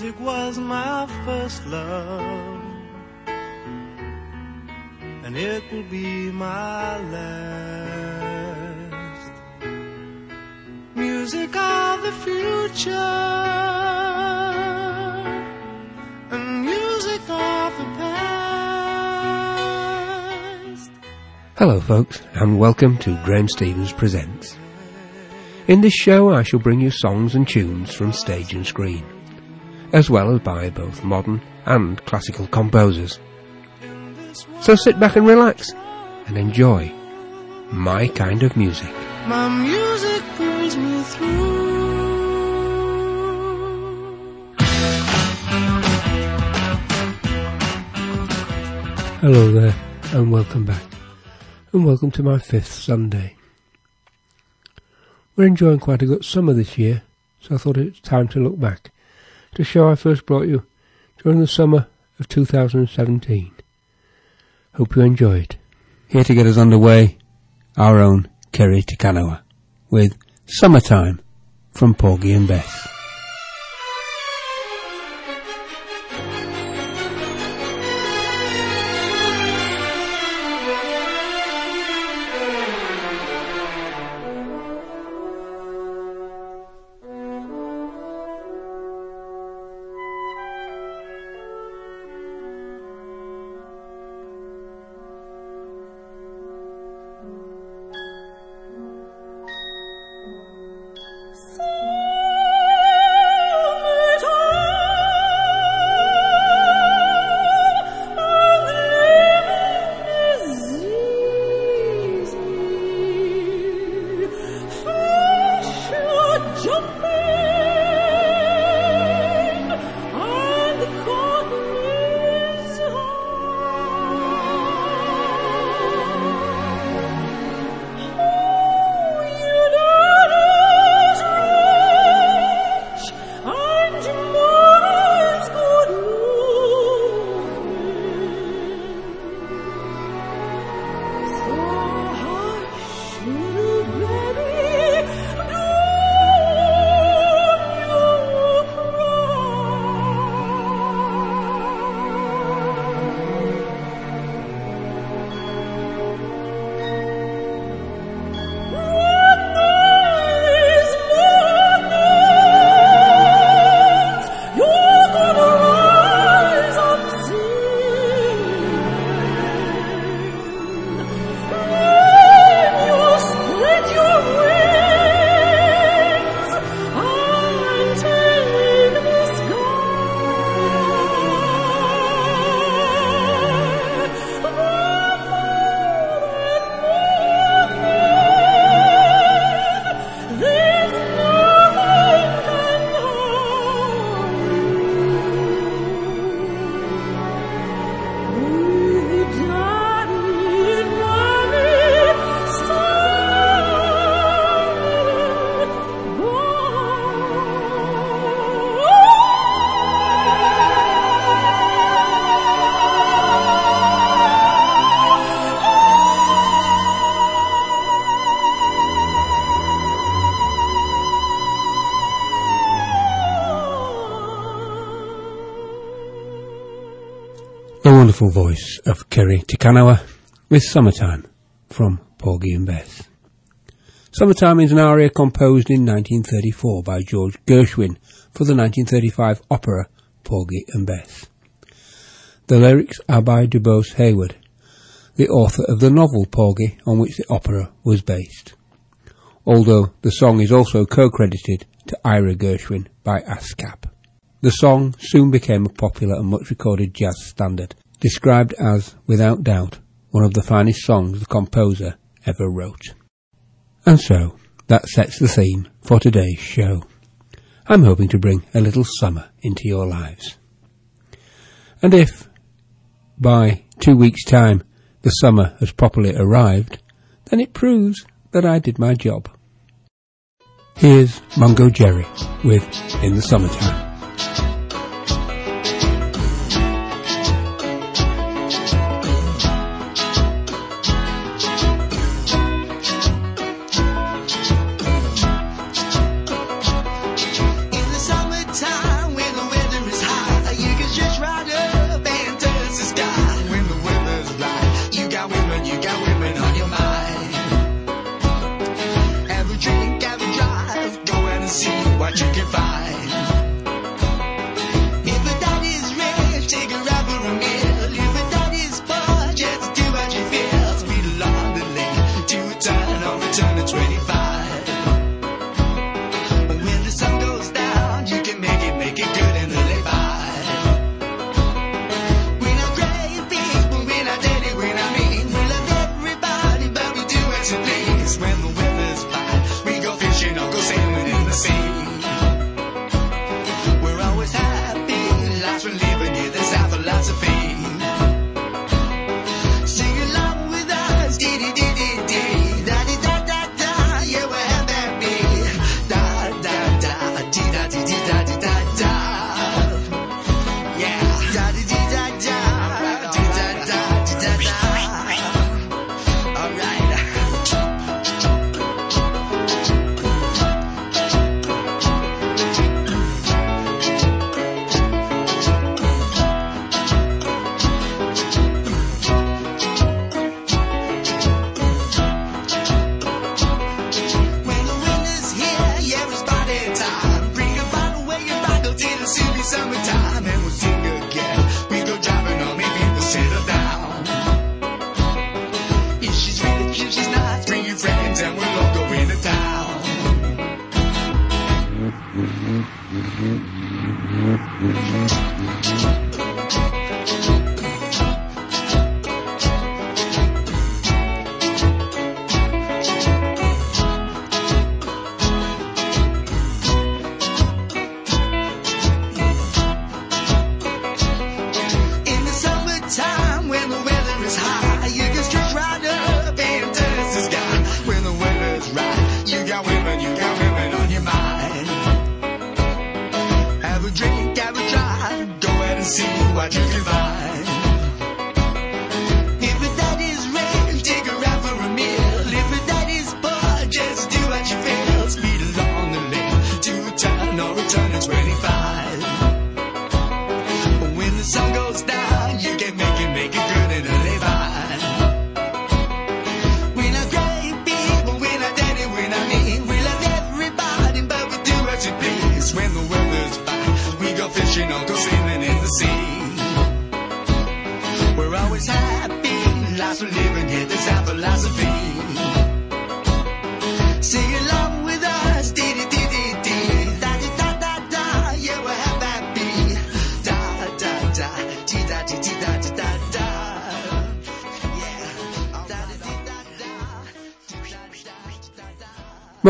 Music was my first love, and it will be my last. Music of the future, and music of the past. Hello, folks, and welcome to Graham Stevens Presents. In this show, I shall bring you songs and tunes from stage and screen, as well as by both modern and classical composers. So sit back and relax and enjoy my kind of music. My music pulls me through. Hello there, and welcome back, and welcome to my fifth Sunday. We're enjoying quite a good summer this year, so I thought it was time to look back to show I first brought you during the summer of 2017. Hope you enjoy it. Here to get us underway, our own Kiri Te Kanawa with Summertime from Porgy and Bess. Voice of Kiri Te Kanawa with Summertime from Porgy and Bess. Summertime is an aria composed in 1934 by George Gershwin for the 1935 opera Porgy and Bess. The lyrics are by DuBose Heyward, the author of the novel Porgy on which the opera was based. Although the song is also co-credited to Ira Gershwin by ASCAP. The song soon became a popular and much recorded jazz standard, described as, without doubt, one of the finest songs the composer ever wrote. And so, that sets the theme for today's show. I'm hoping to bring a little summer into your lives. And if, by two weeks' time, the summer has properly arrived, then it proves that I did my job. Here's Mungo Jerry with In the Summertime.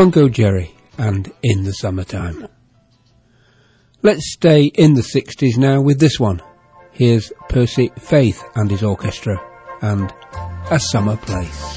Mungo Jerry and In the Summertime. Let's stay in the 60s now with this one. Here's Percy Faith and his orchestra and A Summer Place.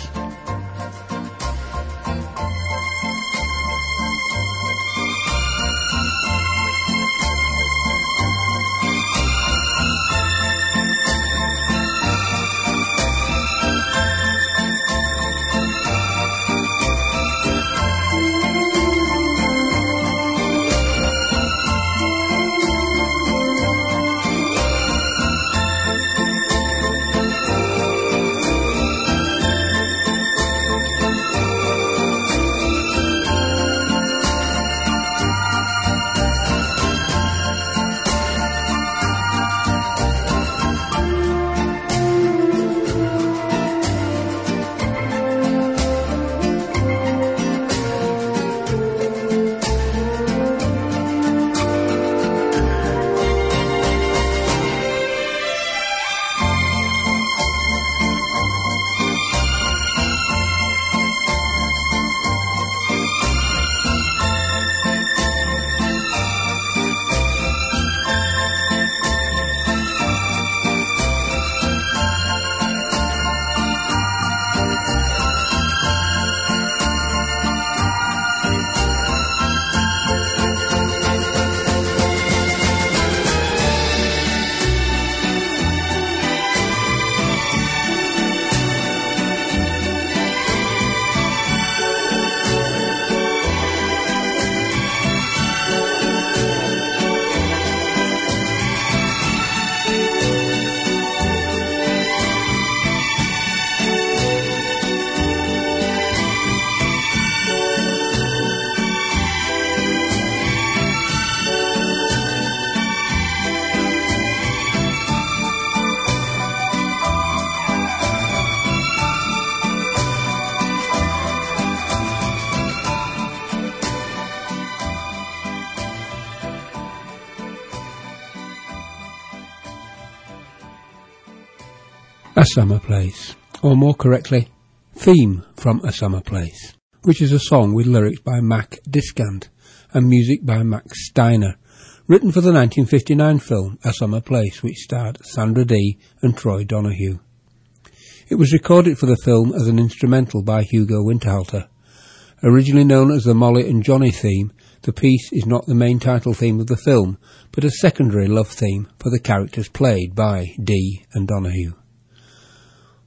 Summer Place, or more correctly, Theme from A Summer Place, which is a song with lyrics by Mack Discant and music by Max Steiner, written for the 1959 film A Summer Place, which starred Sandra Dee and Troy Donahue. It was recorded for the film as an instrumental by Hugo Winterhalter. Originally known as the Molly and Johnny theme, the piece is not the main title theme of the film, but a secondary love theme for the characters played by Dee and Donahue.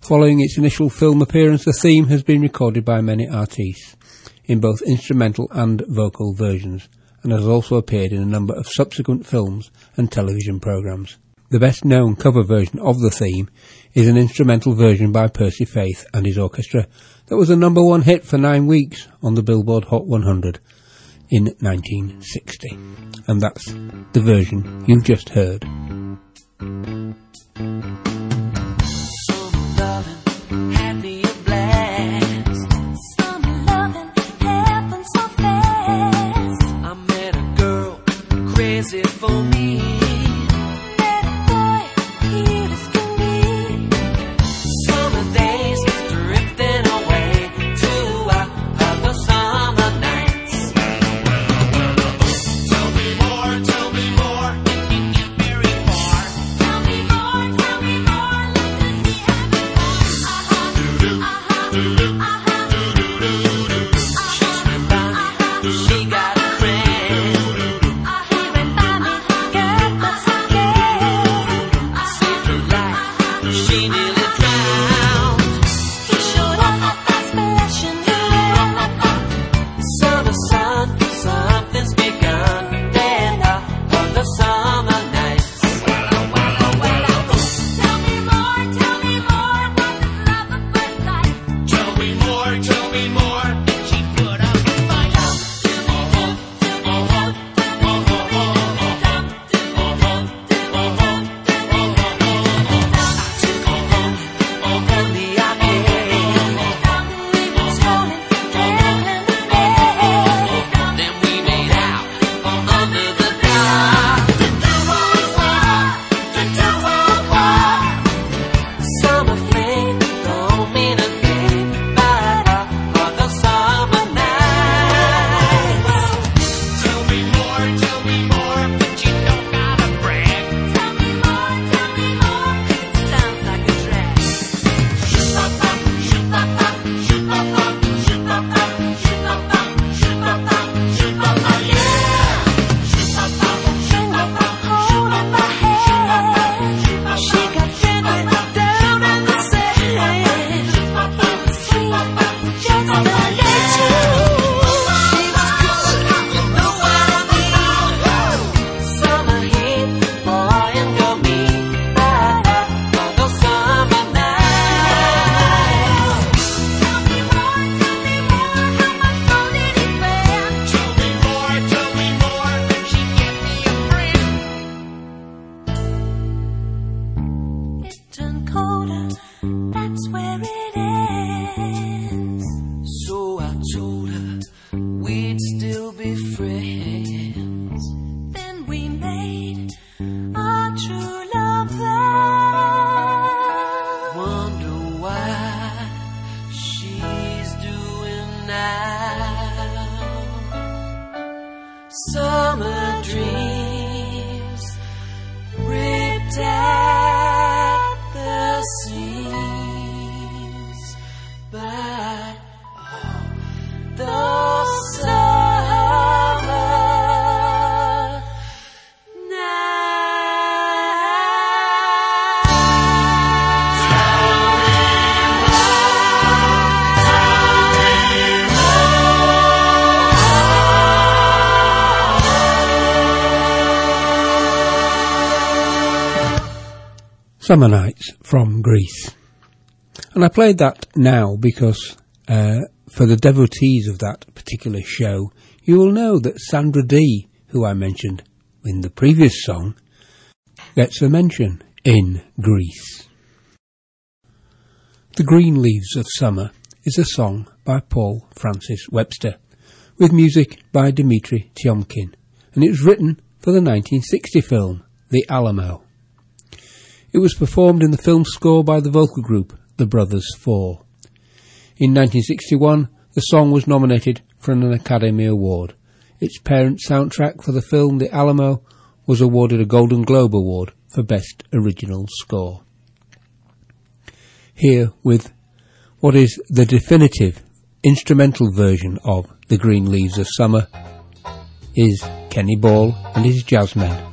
Following its initial film appearance, the theme has been recorded by many artists in both instrumental and vocal versions, and has also appeared in a number of subsequent films and television programs. The best known cover version of the theme is an instrumental version by Percy Faith and his orchestra that was a number one hit for nine weeks on the Billboard Hot 100 in 1960. And that's the version you've just heard. day. Summer Nights from Grease. And I played that now because uh, for the devotees of that particular show, you will know that Sandra Dee, who I mentioned in the previous song, gets a mention in Grease. The Green Leaves of Summer is a song by Paul Francis Webster, with music by Dmitri Tiomkin, and it was written for the 1960 film The Alamo. It was performed in the film score by the vocal group The Brothers Four. In 1961, the song was nominated for an Academy Award. Its parent soundtrack for the film The Alamo was awarded a Golden Globe Award for Best Original Score. Here with what is the definitive instrumental version of The Green Leaves of Summer is Kenny Ball and his Jazzmen.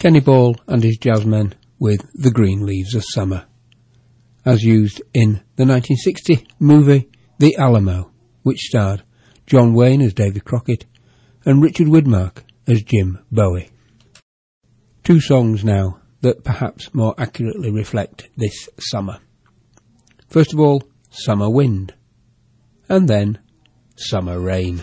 Kenny Ball and his jazzmen with The Green Leaves of Summer, as used in the 1960 movie The Alamo, which starred John Wayne as David Crockett and Richard Widmark as Jim Bowie. Two songs now that perhaps more accurately reflect this summer. First of all, Summer Wind, and then Summer Rain.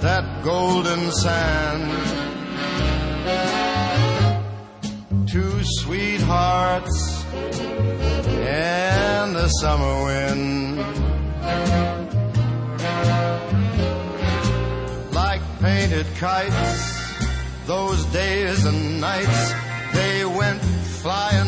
that golden sand. Two sweethearts and the summer wind. Like painted kites, those days and nights, they went flying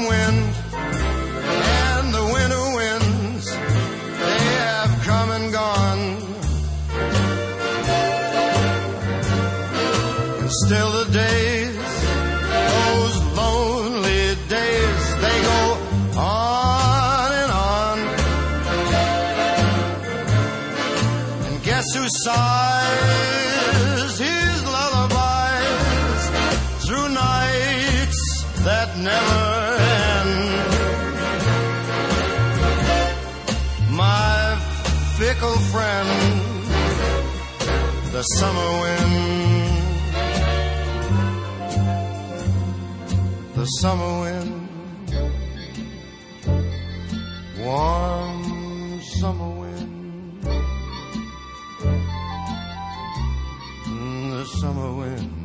And still the days, those lonely days, they go on and on. And guess who sighs his lullabies through nights that never end. My fickle friend, the summer wind. The summer wind, warm summer wind, Mm, the summer wind.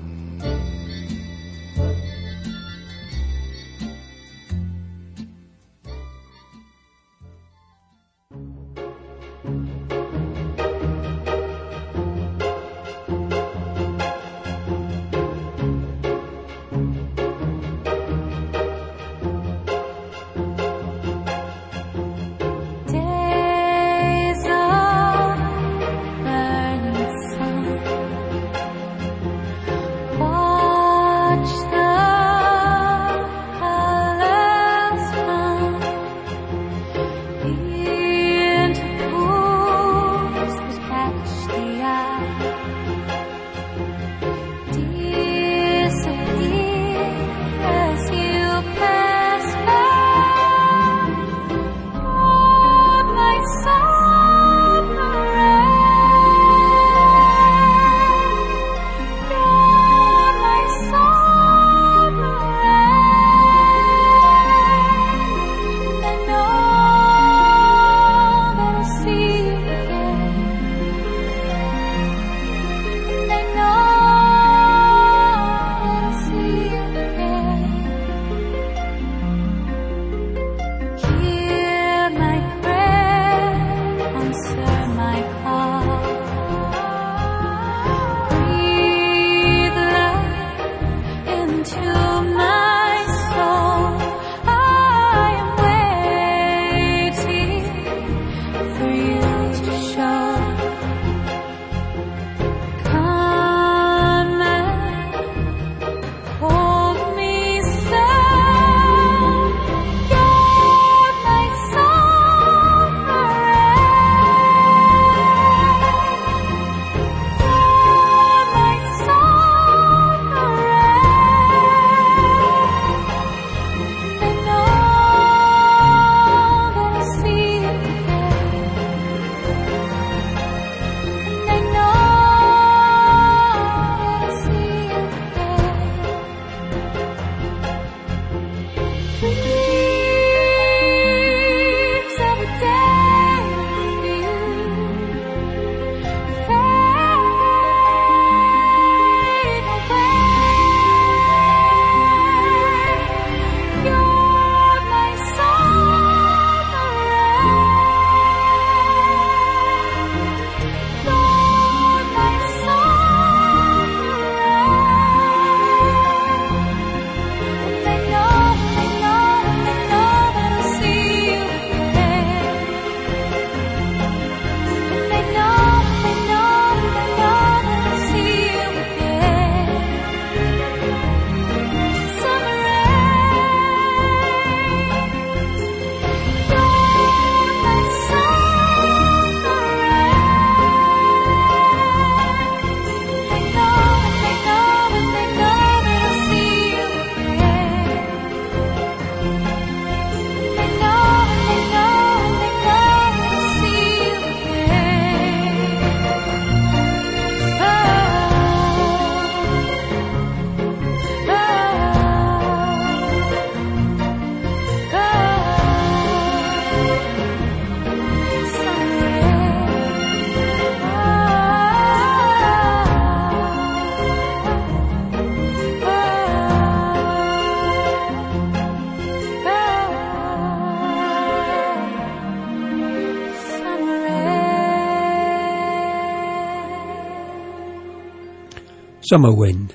Summer wind,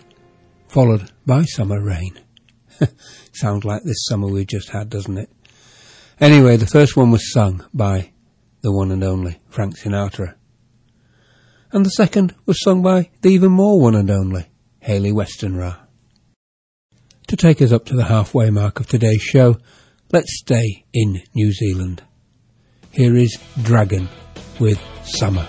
followed by summer rain. Sounds like this summer we've just had, doesn't it? Anyway, the first one was sung by the one and only Frank Sinatra. And the second was sung by the even more one and only Hayley Westenra. To take us up to the halfway mark of today's show, let's stay in New Zealand. Here is Dragon with Summer.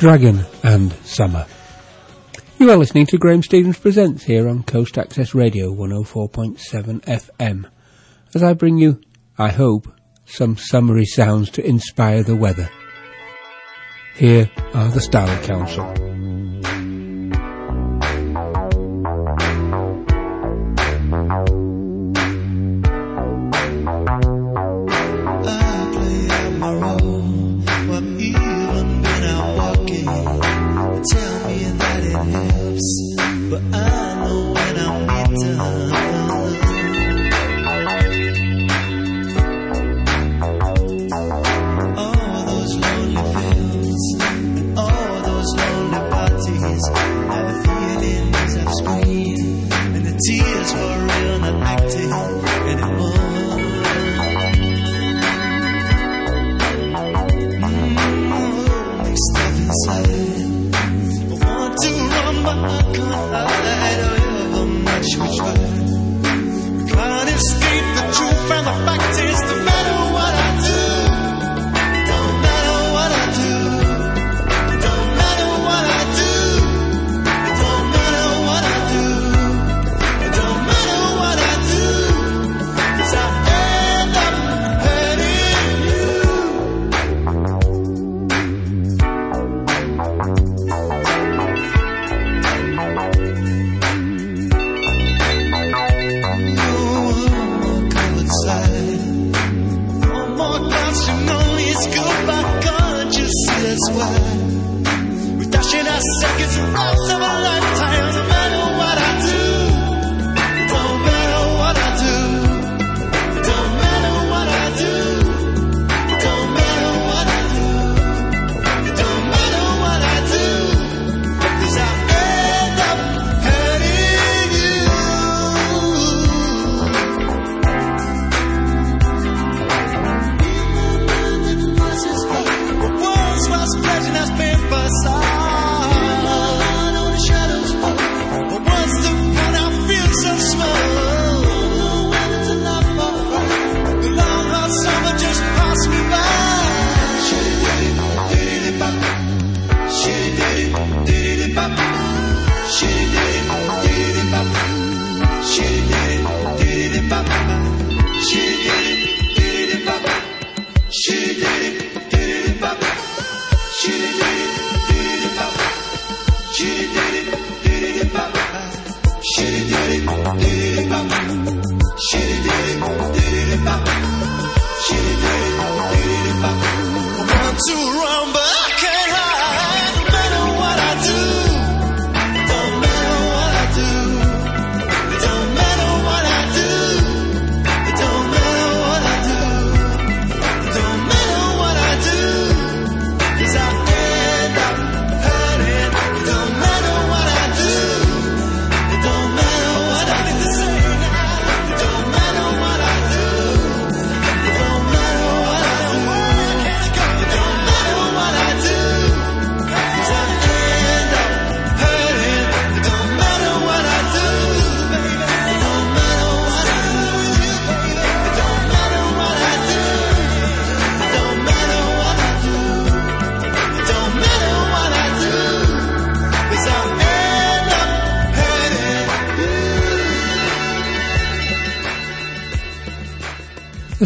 Dragon and Summer. You are listening to Graham Stevens Presents here on Coast Access Radio 104.7 FM as I bring you, I hope, some summery sounds to inspire the weather. Here are the Style Council.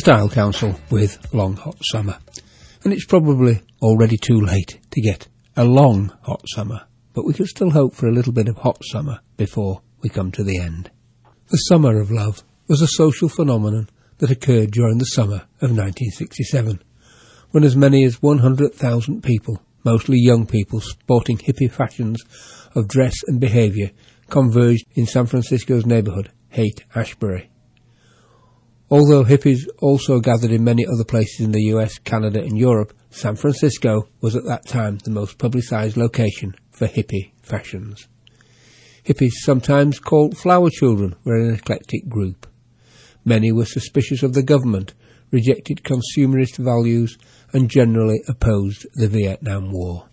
Style Council with Long Hot Summer. And it's probably already too late to get a long hot summer, but we can still hope for a little bit of hot summer before we come to the end. The Summer of Love was a social phenomenon that occurred during the summer of 1967, when as many as 100,000 people, mostly young people sporting hippie fashions of dress and behaviour, converged in San Francisco's neighbourhood, Haight-Ashbury. Although hippies also gathered in many other places in the US, Canada and Europe, San Francisco was at that time the most publicised location for hippie fashions. Hippies, sometimes called flower children, were an eclectic group. Many were suspicious of the government, rejected consumerist values and generally opposed the Vietnam War.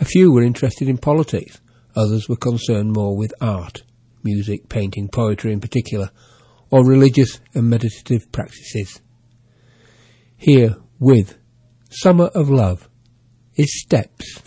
A few were interested in politics, others were concerned more with art, music, painting, poetry in particular, or religious and meditative practices. Here, with Summer of Love, is Steps.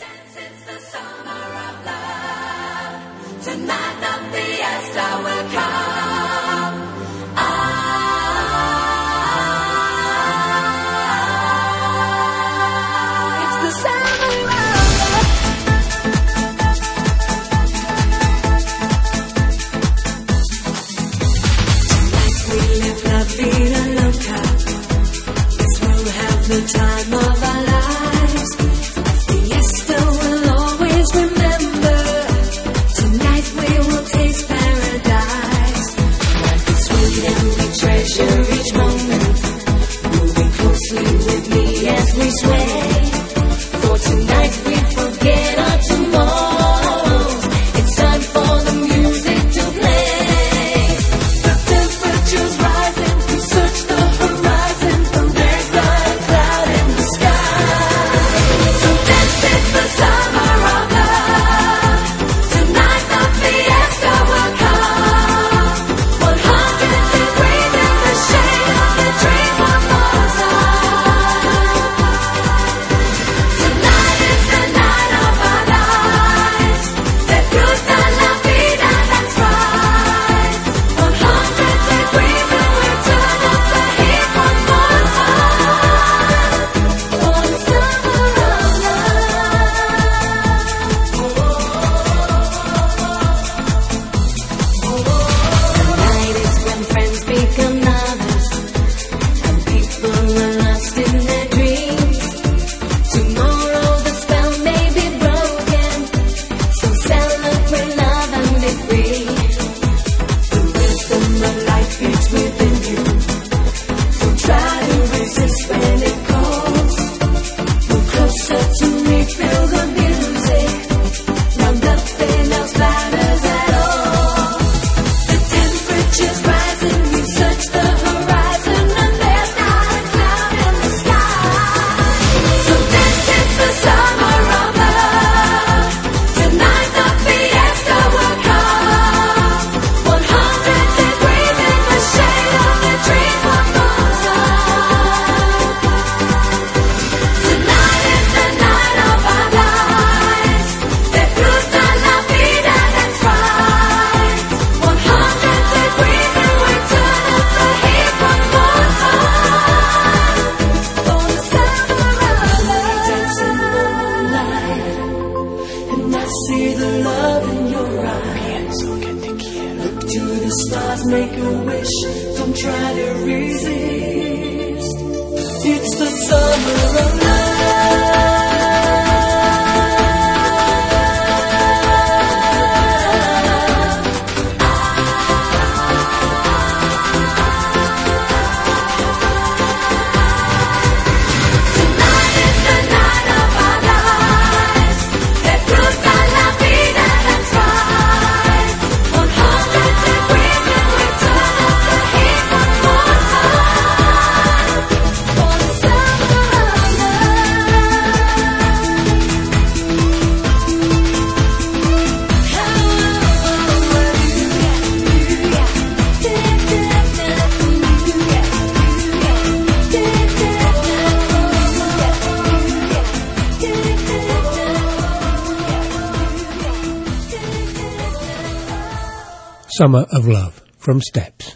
Summer of Love from Steps.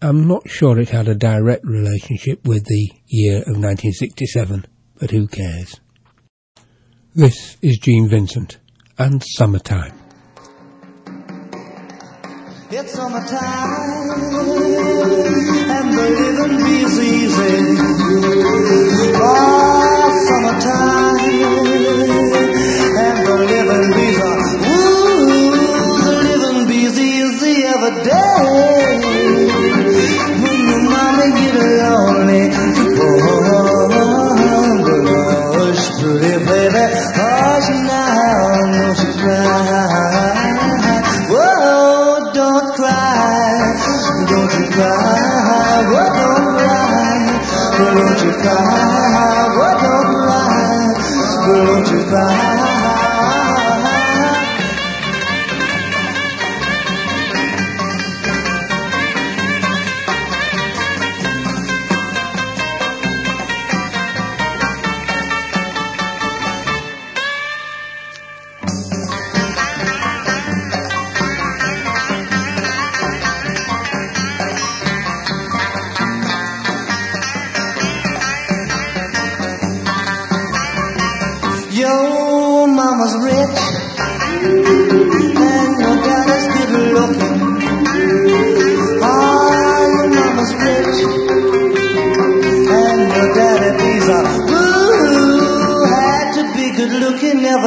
I'm not sure it had a direct relationship with the year of 1967, but who cares? This is Gene Vincent and Summertime. It's summertime, and the living is easy. Oh, summertime. God.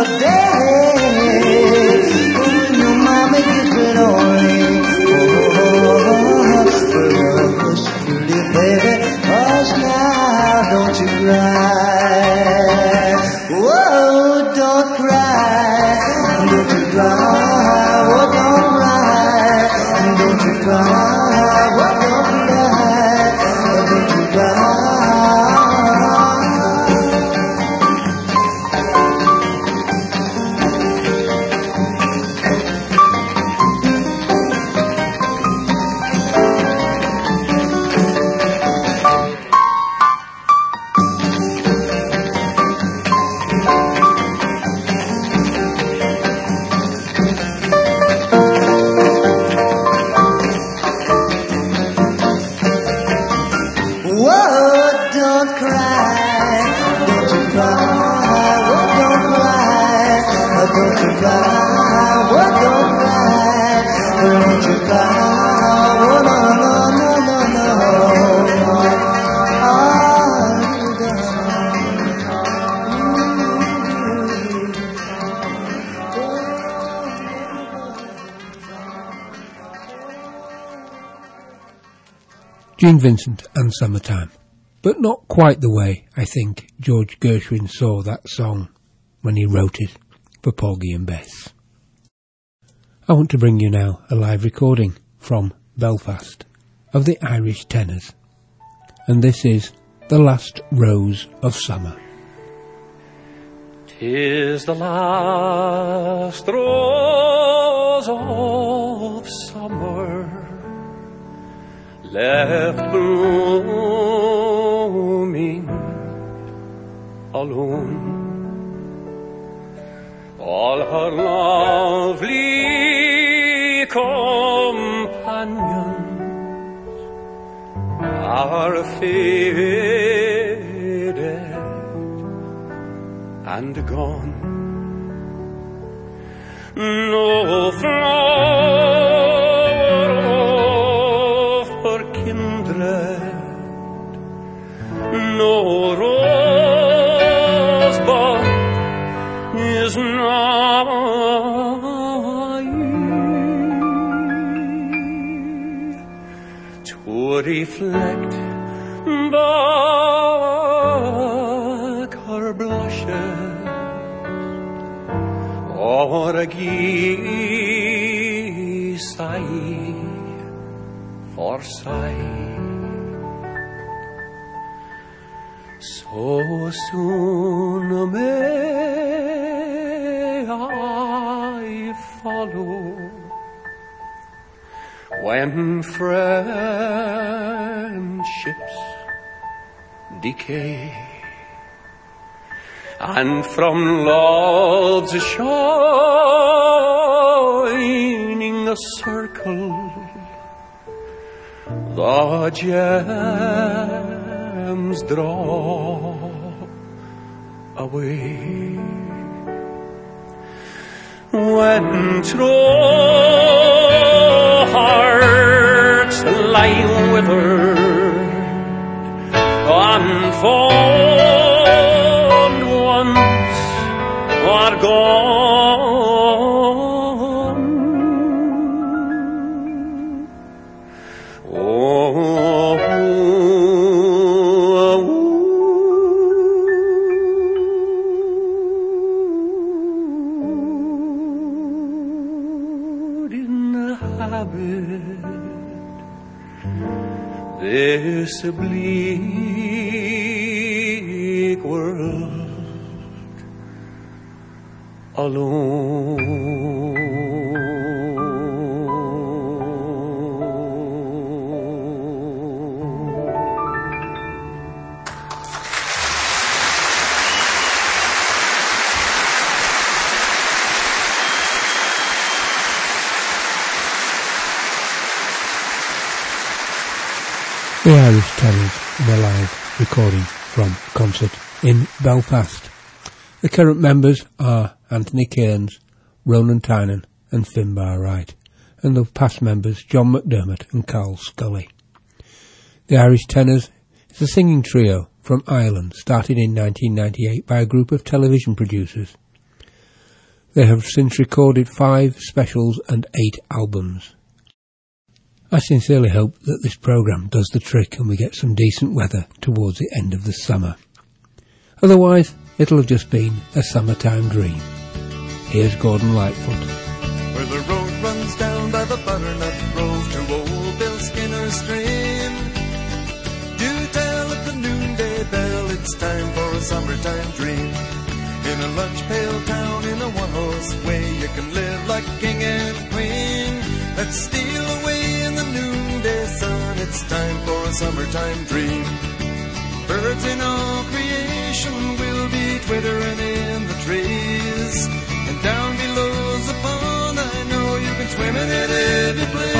the day. Gene Vincent and Summertime. But not quite the way I think George Gershwin saw that song when he wrote it for Porgy and Bess. I want to bring you now a live recording from Belfast of the Irish Tenors. And this is The Last Rose of Summer. Tis the last rose of left blooming alone. All her lovely companions are faded and gone. No flower to reflect back her blushes or a gay sigh for sight. May I follow. When friendships decay and from love's shining circle the gems drop away when true hearts lie withered and fond ones are gone. Belfast. The current members are Anthony Kearns, Ronan Tynan and Finbar Wright, and the past members John McDermott and Karl Scully. The Irish Tenors is a singing trio from Ireland started in 1998 by a group of television producers. They have since recorded five specials and eight albums. I sincerely hope that this programme does the trick and we get some decent weather towards the end of the summer. Otherwise, it'll have just been a summertime dream. Here's Gordon Lightfoot. Where the road runs down by the butternut grove to old Bill Skinner's stream. Do tell at the noonday bell it's time for a summertime dream. In a lunch pail town in a one horse way, you can live like king and queen. Let's steal away in the noonday sun. It's time for a summertime dream. Birds in all creation will be twittering in the trees. And down below's the pond, I know you can swim in it every place.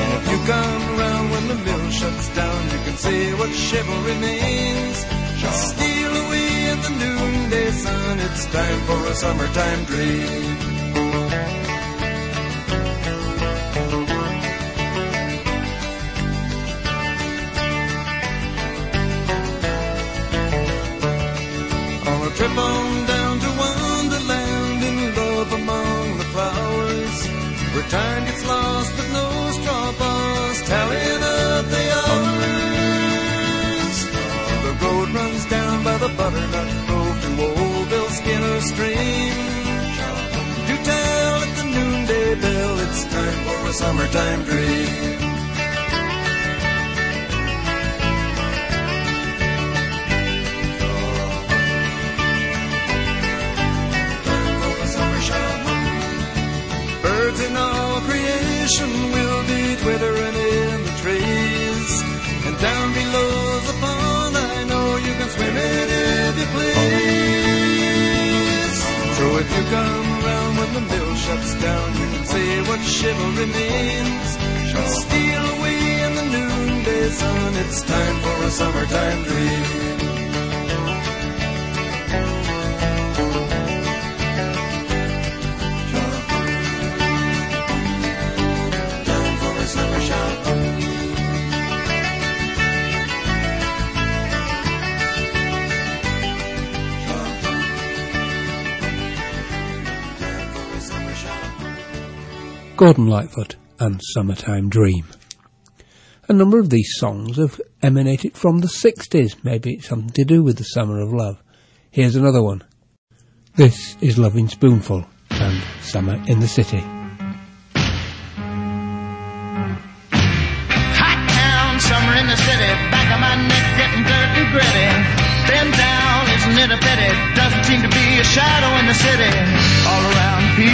And if you come around when the mill shuts down, you can see what chivalry means. Just steal away in the noonday sun, it's time for a summertime dream. Time gets lost with no straw bars telling of the hours. The road runs down by the butternut grove to old Bill Skinner Stream. To tell at the noonday bell, it's time for a summertime dream. Creation will be twittering in the trees. And down below the pond, I know you can swim in if you please. So if you come around when the mill shuts down, you can say what chivalry means. Steal away in the noonday sun, it's time for a summertime dream. Gordon Lightfoot and Summertime Dream. A number of these songs have emanated from the 60s. Maybe it's something to do with the summer of love. Here's another one. This is Loving Spoonful and Summer in the City. Hot town, summer in the city, back of my neck getting dirt and gritty. Been down, isn't it a pity? Doesn't seem to be a shadow in the city.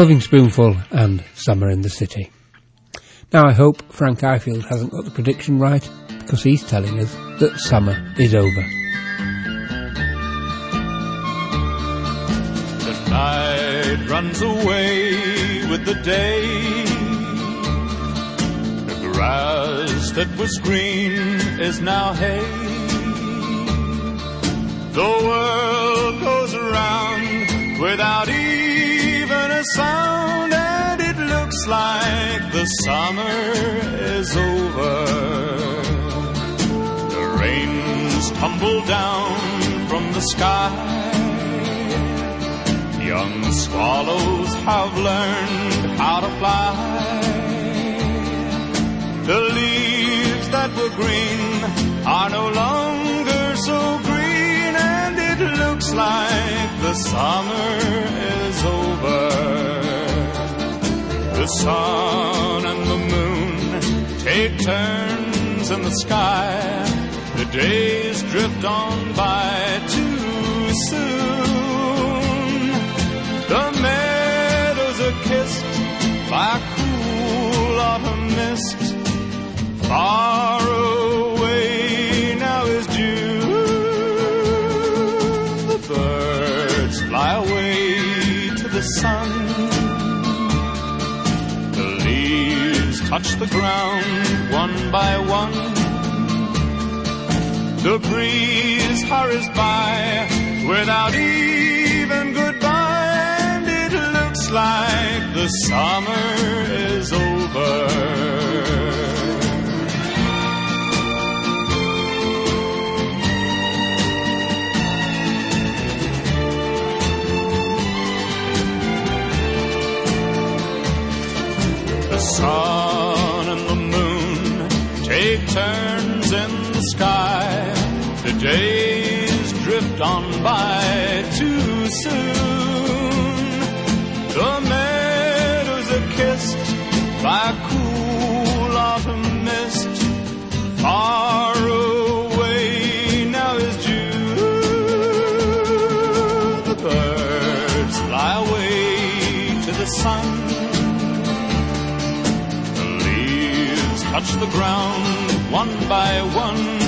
Loving Spoonful and Summer in the City. Now I hope Frank Ifield hasn't got the prediction right because he's telling us that summer is over. The night runs away with the day. The grass that was green is now hay. The world goes around without even a sound, and it looks like the summer is over. The rains tumble down from the sky. Young swallows have learned how to fly. The leaves that were green are no longer so green, and it looks like the summer is over. The sun and the moon take turns in the sky. The days drift on by too soon. The meadows are kissed by cool autumn mist. Far away now is June. The birds fly away touch the ground one by one. The breeze hurries by without even goodbye, and it looks like the summer is over. The turns in the sky. The days drift on by too soon. The meadows are kissed by cool autumn mist. Far away now is June. The birds fly away to the sun. The leaves touch the ground one by one.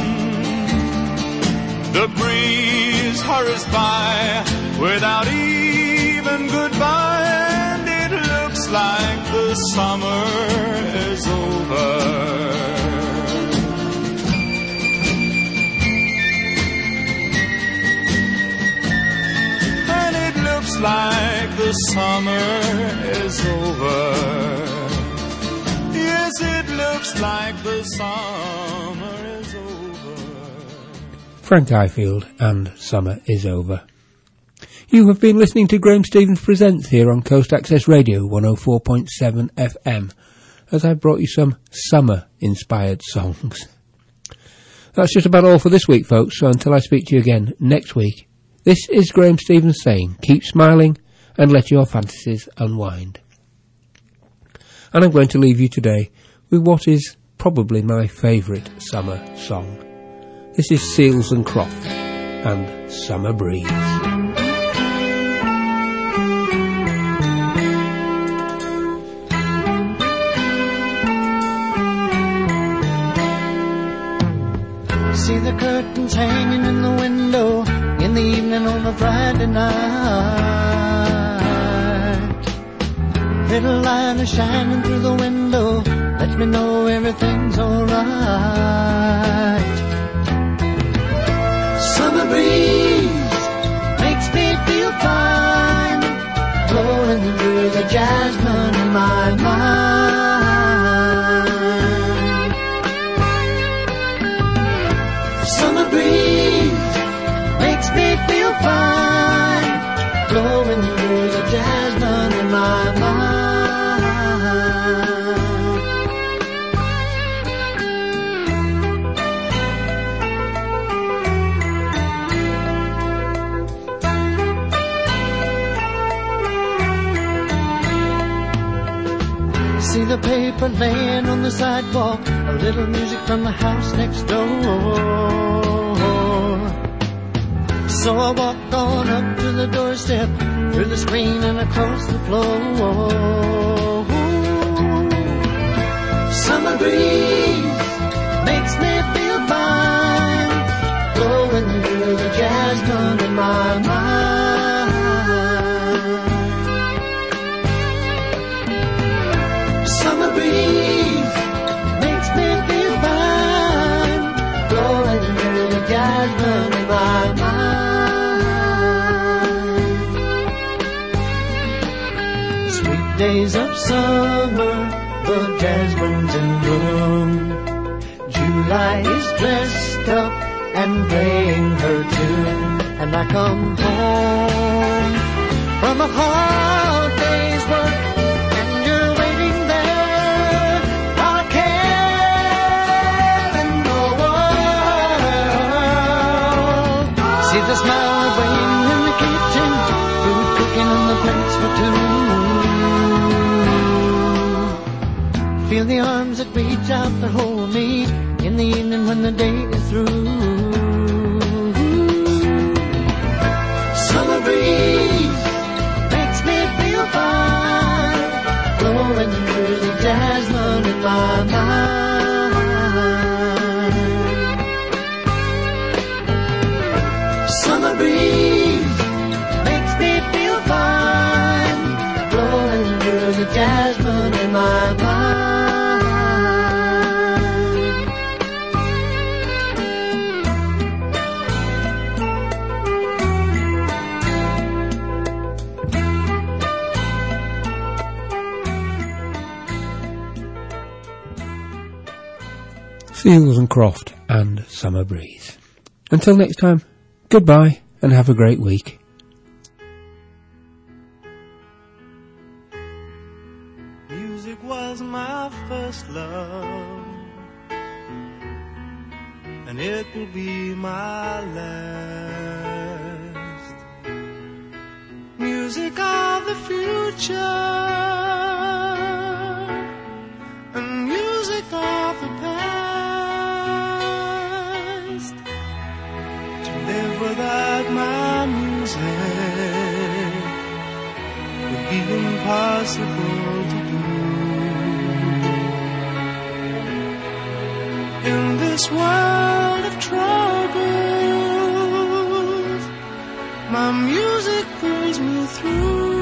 The breeze hurries by without even goodbye, and it looks like the summer is over. And it looks like the summer is over. Yes, looks like the summer is over. Frank Ifield and Summer is Over. You have been listening to Graham Stevens Presents here on Coast Access Radio 104.7 FM as I've brought you some summer inspired songs. That's just about all for this week, folks, so until I speak to you again next week, this is Graham Stevens saying, keep smiling and let your fantasies unwind. And I'm going to leave you today with what is probably my favourite summer song. This is Seals and Croft and Summer Breeze. See the curtains hanging in the window in the evening on a Friday night. Little light is shining through the window, lets me know everything's alright. Summer breeze makes me feel fine, blowing through the jasmine in my mind. Little music from the house next door. So I walked on up to the doorstep, through the screen and across the floor. Summer breeze makes me days of summer, the jasmine's in bloom. July is dressed up and playing her tune, and I come home from a hard the arms that reach out that hold me in the evening when the day is through. Summer breeze makes me feel fine, blowing through the jasmine in my mind. Seals Croft and Summer Breeze. Until next time, goodbye and have a great week. Music was my first love, and it will be my last. Music of the future, and music of the past. Without my music would be impossible to do. In this world of troubles, my music pulls me through.